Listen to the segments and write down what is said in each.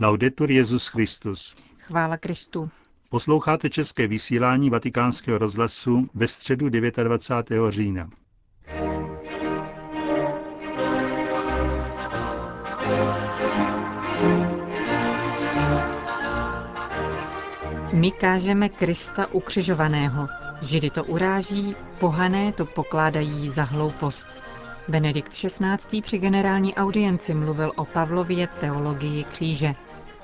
Laudetur Jezus Christus. Chvála Kristu. Posloucháte české vysílání Vatikánského rozhlasu ve středu 29. října. My kážeme Krista ukřižovaného. Židy to uráží, pohané to pokládají za hloupost. Benedikt XVI. při generální audienci mluvil o Pavlově teologii kříže.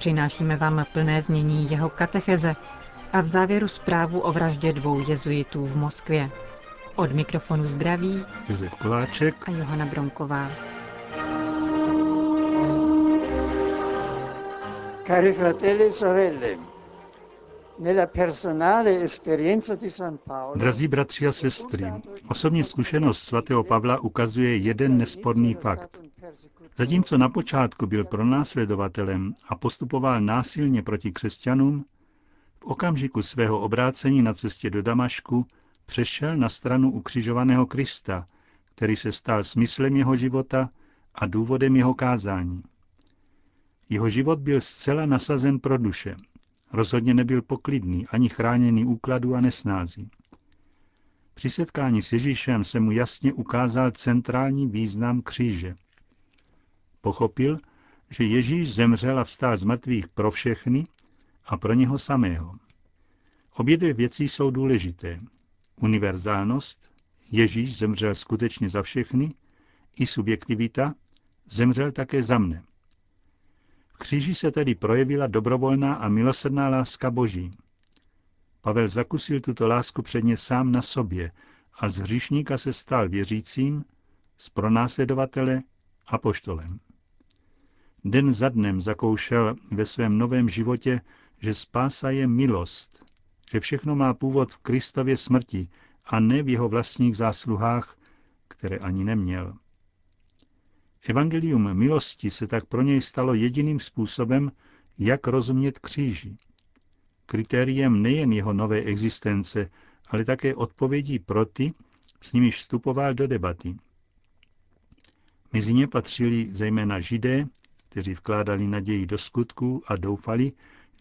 Přinášíme vám plné znění jeho katecheze a v závěru zprávu o vraždě dvou jezuitů v Moskvě. Od mikrofonu zdraví Josef Koláček a Johana Bronková. Cari fratelli e sorelle, nella personale esperienza di San Paolo, Drazí bratři a sestry, osobní zkušenost svatého Pavla ukazuje jeden nesporný fakt. Zatímco na počátku byl pronásledovatelem a postupoval násilně proti křesťanům, v okamžiku svého obrácení na cestě do Damašku přešel na stranu ukřižovaného Krista, který se stal smyslem jeho života a důvodem jeho kázání. Jeho život byl zcela nasazen pro duše. Rozhodně nebyl poklidný ani chráněný úkladu a nesnází. Při setkání s Ježíšem se mu jasně ukázal centrální význam kříže. Pochopil, že Ježíš zemřel a vstál z mrtvých pro všechny a pro něho samého. Obě dvě věci jsou důležité. Univerzálnost, Ježíš zemřel skutečně za všechny, i subjektivita, zemřel také za mne. V kříži se tedy projevila dobrovolná a milosrdná láska Boží. Pavel zakusil tuto lásku předně sám na sobě a z hříšníka se stal věřícím, z pronásledovatele apoštolem. Den za dnem zakoušel ve svém novém životě, že spása je milost, že všechno má původ v Kristově smrti a ne v jeho vlastních zásluhách, které ani neměl. Evangelium milosti se tak pro něj stalo jediným způsobem, jak rozumět kříži. Kritériem nejen jeho nové existence, ale také odpovědí pro ty, s nimiž vstupoval do debaty. Mezi ně patřili zejména židé, kteří vkládali naději do skutků a doufali,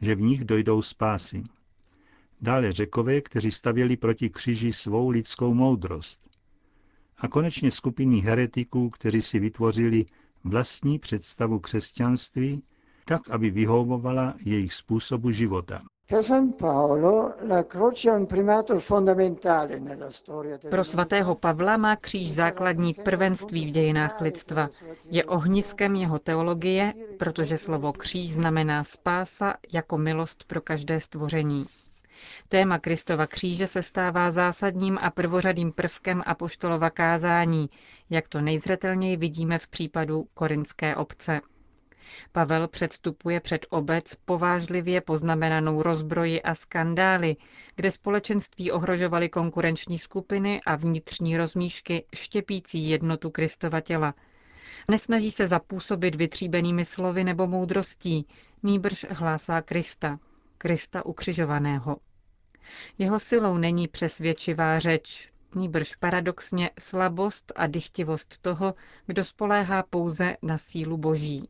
že v nich dojdou spásy. Dále řekové, kteří stavěli proti kříži svou lidskou moudrost. A konečně skupiny heretiků, kteří si vytvořili vlastní představu křesťanství, tak, aby vyhovovala jejich způsobu života. Pro svatého Pavla má kříž základní prvenství v dějinách lidstva. Je ohniskem jeho teologie, protože slovo kříž znamená spása jako milost pro každé stvoření. Téma Kristova kříže se stává zásadním a prvořadým prvkem apoštolova kázání, jak to nejzřetelněji vidíme v případu korinské obce. Pavel předstupuje před obec povážlivě poznamenanou rozbroji a skandály, kde společenství ohrožovaly konkurenční skupiny a vnitřní rozmíšky štěpící jednotu Kristova těla. Nesnaží se zapůsobit vytříbenými slovy nebo moudrostí, nýbrž hlásá Krista, Krista ukřižovaného. Jeho silou není přesvědčivá řeč, nýbrž paradoxně slabost a dychtivost toho, kdo spoléhá pouze na sílu boží.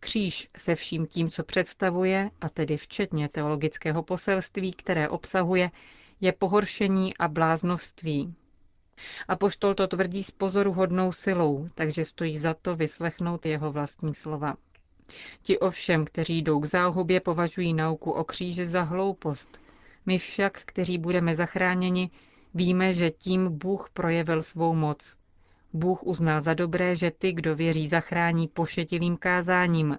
Kříž se vším tím, co představuje, a tedy včetně teologického poselství, které obsahuje, je pohoršení a bláznovství. A poštol to tvrdí s pozoruhodnou silou, takže stojí za to vyslechnout jeho vlastní slova. Ti ovšem, kteří jdou k záhubě, považují nauku o kříži za hloupost. My však, kteří budeme zachráněni, víme, že tím Bůh projevil svou moc. Bůh uznal za dobré, že ty, kdo věří, zachrání pošetilým kázáním.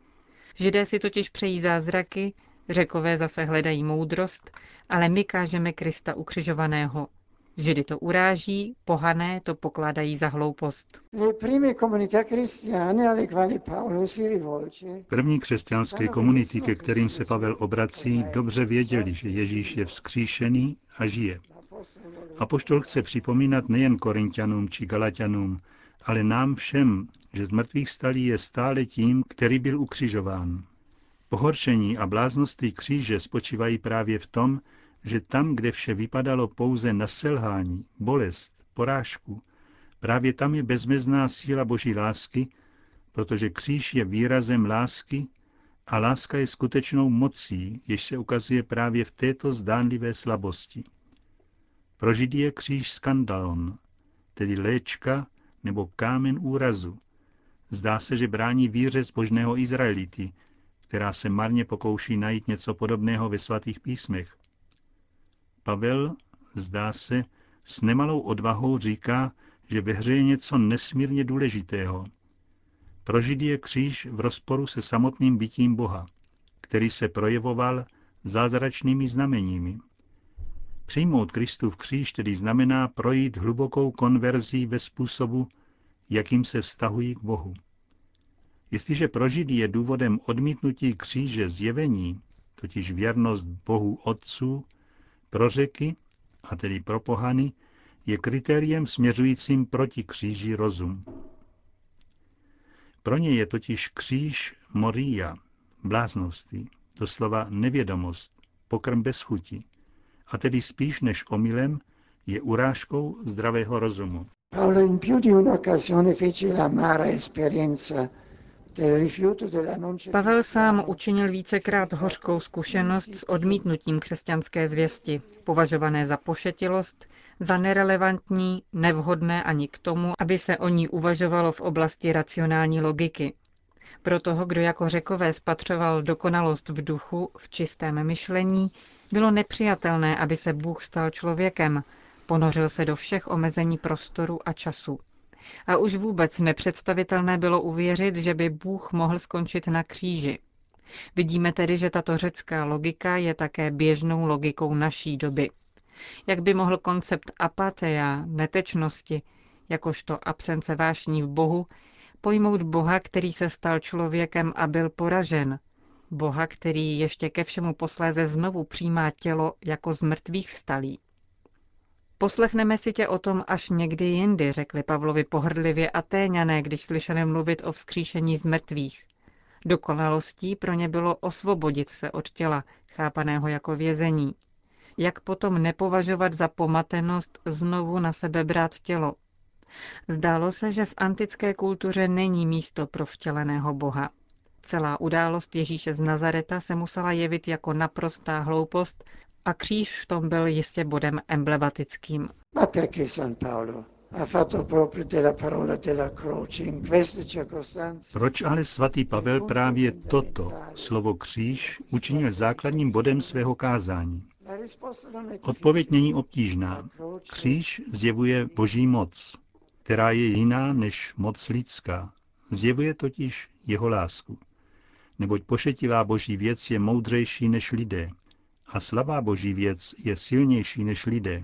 Židé si totiž přejí zázraky, řekové zase hledají moudrost, ale my kážeme Krista ukřižovaného. Židy to uráží, pohané to pokládají za hloupost. První křesťanské komunity, ke kterým se Pavel obrací, dobře věděli, že Ježíš je vzkříšený a žije. Apoštol chce připomínat nejen Korintianům či Galatianům, ale nám všem, že z mrtvých stalí je stále tím, který byl ukřižován. Pohoršení a bláznosti kříže spočívají právě v tom, že tam, kde vše vypadalo pouze na selhání, bolest, porážku, právě tam je bezmezná síla Boží lásky, protože kříž je výrazem lásky A láska je skutečnou mocí, jež se ukazuje právě v této zdánlivé slabosti. Pro Židy je kříž skandalon, tedy léčka nebo kámen úrazu. Zdá se, že brání víře zbožného Izraelity, která se marně pokouší najít něco podobného ve svatých písmech. Pavel, zdá se, s nemalou odvahou říká, že ve hře je něco nesmírně důležitého. Pro Židy je kříž v rozporu se samotným bytím Boha, který se projevoval zázračnými znameními. Přijmout Kristův kříž tedy znamená projít hlubokou konverzí ve způsobu, jakým se vztahují k Bohu. Jestliže pro Židy je důvodem odmítnutí kříže zjevení, totiž věrnost Bohu Otců, pro řeky, a tedy pro pohany, je kritériem směřujícím proti kříži rozum. Pro ně je totiž kříž moria, bláznoství, doslova nevědomost, pokrm bez chuti, a tedy spíš než omylem je urážkou zdravého rozumu. Paolo in più di un'occasione fece esperienza Pavel sám učinil vícekrát hořkou zkušenost s odmítnutím křesťanské zvěsti, považované za pošetilost, za nerelevantní, nevhodné ani k tomu, aby se o ní uvažovalo v oblasti racionální logiky. Pro toho, kdo jako řekové spatřoval dokonalost v duchu, v čistém myšlení, bylo nepřijatelné, aby se Bůh stal člověkem, ponořil se do všech omezení prostoru a času. A už vůbec nepředstavitelné bylo uvěřit, že by Bůh mohl skončit na kříži. Vidíme tedy, že tato řecká logika je také běžnou logikou naší doby. Jak by mohl koncept apateia, netečnosti, jakožto absence vášní v Bohu, pojmout Boha, který se stal člověkem a byl poražen, Boha, který ještě ke všemu posléze znovu přijímá tělo jako z mrtvých vstalý. Poslechneme si tě o tom až někdy jindy, řekli Pavlovi pohrdlivě Atéňané, když slyšeli mluvit o vzkříšení z mrtvých. Dokonalostí pro ně bylo osvobodit se od těla, chápaného jako vězení. Jak potom nepovažovat za pomatenost znovu na sebe brát tělo? Zdálo se, že v antické kultuře není místo pro vtěleného boha. Celá událost Ježíše z Nazareta se musela jevit jako naprostá hloupost a kříž v tom byl jistě bodem emblematickým. Proč ale svatý Pavel právě toto, slovo kříž, učinil základním bodem svého kázání? Odpověď není obtížná. Kříž zjevuje boží moc, která je jiná než moc lidská. Zjevuje totiž jeho lásku. Neboť pošetilá boží věc je moudřejší než lidé a slabá boží věc je silnější než lidé.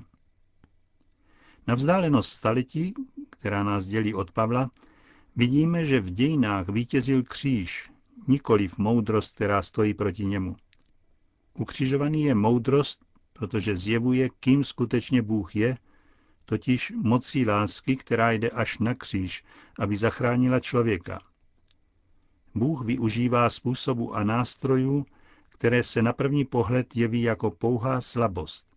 Na vzdálenost staletí, která nás dělí od Pavla, vidíme, že v dějinách vítězil kříž, nikoliv moudrost, která stojí proti němu. Ukřižovaný je moudrost, protože zjevuje, kým skutečně Bůh je, totiž mocí lásky, která jde až na kříž, aby zachránila člověka. Bůh využívá způsobu a nástrojů, které se na první pohled jeví jako pouhá slabost.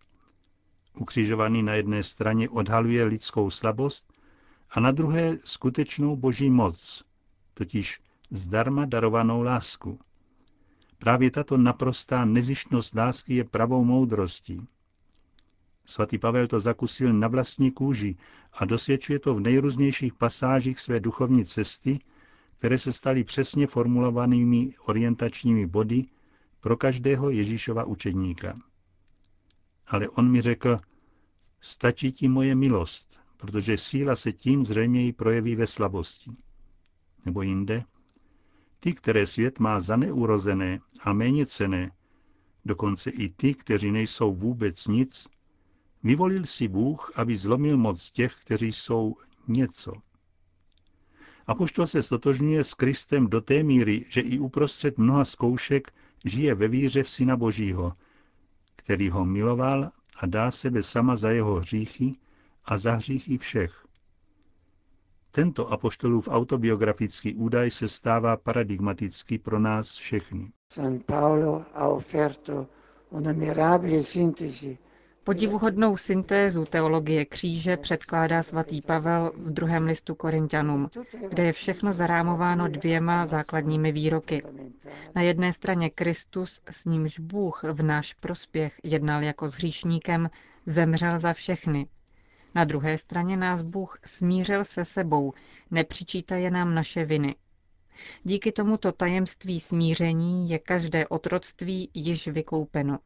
Ukřižovaný na jedné straně odhaluje lidskou slabost a na druhé skutečnou boží moc, totiž zdarma darovanou lásku. Právě tato naprostá nezištnost lásky je pravou moudrostí. Svatý Pavel to zakusil na vlastní kůži a dosvědčuje to v nejrůznějších pasážích své duchovní cesty, které se staly přesně formulovanými orientačními body pro každého Ježíšova učedníka. Ale on mi řekl, stačí ti moje milost, protože síla se tím zřejmě projeví ve slabosti. Nebo jinde, ty, které svět má za neurozené a méně cené, dokonce i ty, kteří nejsou vůbec nic, vyvolil si Bůh, aby zlomil moc těch, kteří jsou něco. Apoštol se stotožňuje s Kristem do té míry, že i uprostřed mnoha zkoušek žije ve víře v Syna Božího, který ho miloval a dá sebe sama za jeho hříchy a za hříchy všech. Tento apoštolův autobiografický údaj se stává paradigmatický pro nás všechny. San Paolo ha offerto una mirabile sintesi Podivuhodnou syntézu teologie kříže předkládá svatý Pavel v druhém listu Korintianům, kde je všechno zarámováno dvěma základními výroky. Na jedné straně Kristus, s nímž Bůh v náš prospěch jednal jako s hříšníkem, zemřel za všechny. Na druhé straně nás Bůh smířil se sebou, nepřičítaje nám naše viny. Díky tomuto tajemství smíření je každé otroctví již vykoupeno.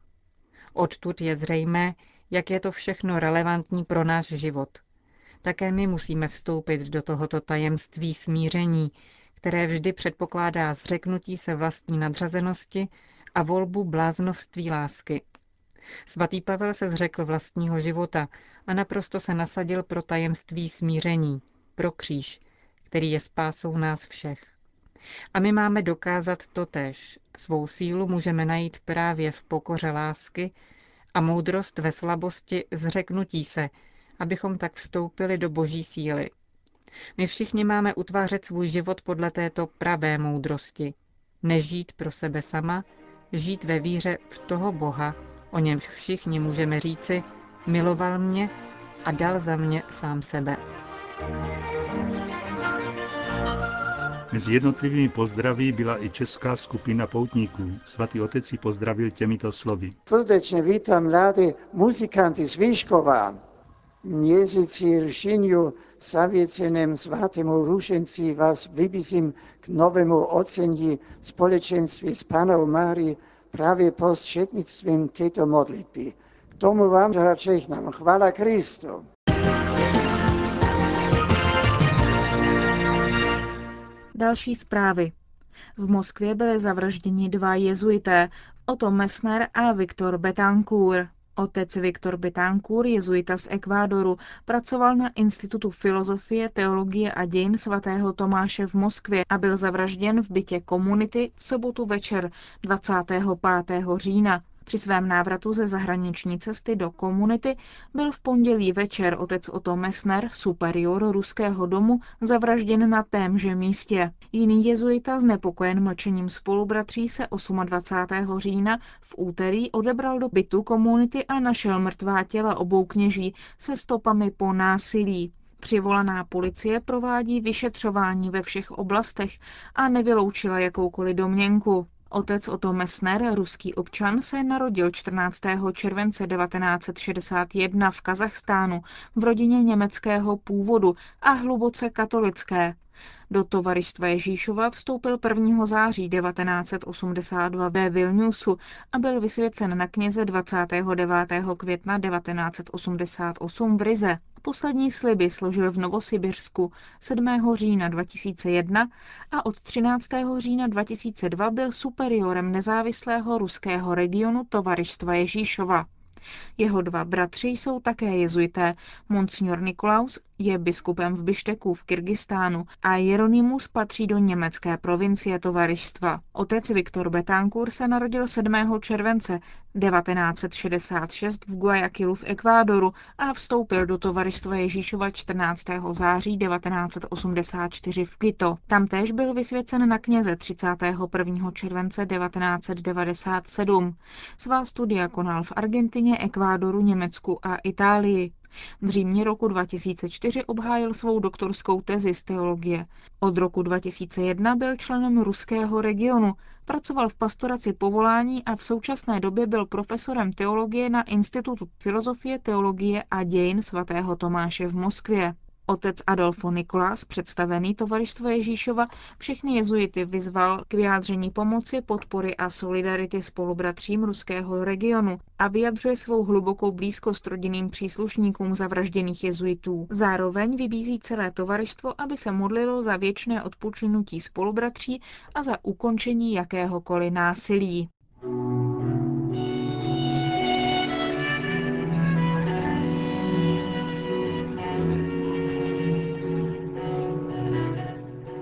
Odtud je zřejmé, jak je to všechno relevantní pro náš život. Také my musíme vstoupit do tohoto tajemství smíření, které vždy předpokládá zřeknutí se vlastní nadřazenosti a volbu bláznovství lásky. Svatý Pavel se zřekl vlastního života a naprosto se nasadil pro tajemství smíření, pro kříž, který je spásou nás všech. A my máme dokázat to tež. Svou sílu můžeme najít právě v pokoře lásky a moudrost ve slabosti zřeknutí se, abychom tak vstoupili do boží síly. My všichni máme utvářet svůj život podle této pravé moudrosti. Nežít pro sebe sama, žít ve víře v toho Boha, o němž všichni můžeme říci, miloval mě a dal za mě sám sebe. Mezi jednotlivými pozdraví byla i česká skupina poutníků. Svatý otec ji pozdravil těmito slovy. Srdečně vítám mladé muzikanty z Výškova. Měsíci Ršiniu zavěcenem svatému rušenci vás vybízím k novému ocení společenství s Panou Márií právě prostřednictvím této modlitby. K tomu vám nám chvála Kristu. Další zprávy. V Moskvě byli zavražděni dva jezuité, Otto Messner a Viktor Betancourt. Otec Viktor Betancourt, jezuita z Ekvádoru, pracoval na Institutu filozofie, teologie a dějin svatého Tomáše v Moskvě a byl zavražděn v bytě komunity v sobotu večer 25. října. Při svém návratu ze zahraniční cesty do komunity byl v pondělí večer otec Otto Messner, superior ruského domu, zavražděn na témže místě. Jiný jezuita znepokojen mlčením spolubratří se 28. října v úterý odebral do bytu komunity a našel mrtvá těla obou kněží se stopami po násilí. Přivolaná policie provádí vyšetřování ve všech oblastech a nevyloučila jakoukoliv domněnku. Otec Otto Messner, ruský občan, se narodil 14. července 1961 v Kazachstánu v rodině německého původu a hluboce katolické. Do tovaristva Ježíšova vstoupil 1. září 1982 ve Vilniusu a byl vysvěcen na kněze 29. května 1988 v Rize. Poslední sliby složil v Novosibirsku 7. října 2001 a od 13. října 2002 byl superiorem nezávislého ruského regionu Tovaristva Ježíšova. Jeho dva bratři jsou také jezuité. Monsignor Nikolaus je biskupem v Bišteku v Kyrgyzstánu a Jeronimus patří do německé provincie tovaristva. Otec Viktor Betancourt se narodil 7. července 1966 v Guayaquilu v Ekvádoru a vstoupil do tovaristva Ježíšova 14. září 1984 v Quito. Tam též byl vysvěcen na kněze 31. července 1997. Svá studia konal v Argentině, Ekvádoru, Německu a Itálii. V Římě roku 2004 obhájil svou doktorskou tezi z teologie. Od roku 2001 byl členem ruského regionu, pracoval v pastoraci povolání a v současné době byl profesorem teologie na Institutu filozofie, teologie a dějin svatého Tomáše v Moskvě. Otec Adolfo Nikolás, představený tovaristvo Ježíšova, všechny jezuity vyzval k vyjádření pomoci, podpory a solidarity spolubratřím ruského regionu a vyjadřuje svou hlubokou blízkost rodinným příslušníkům zavražděných jezuitů. Zároveň vybízí celé tovaristvo, aby se modlilo za věčné odpočinutí spolubratří a za ukončení jakéhokoliv násilí.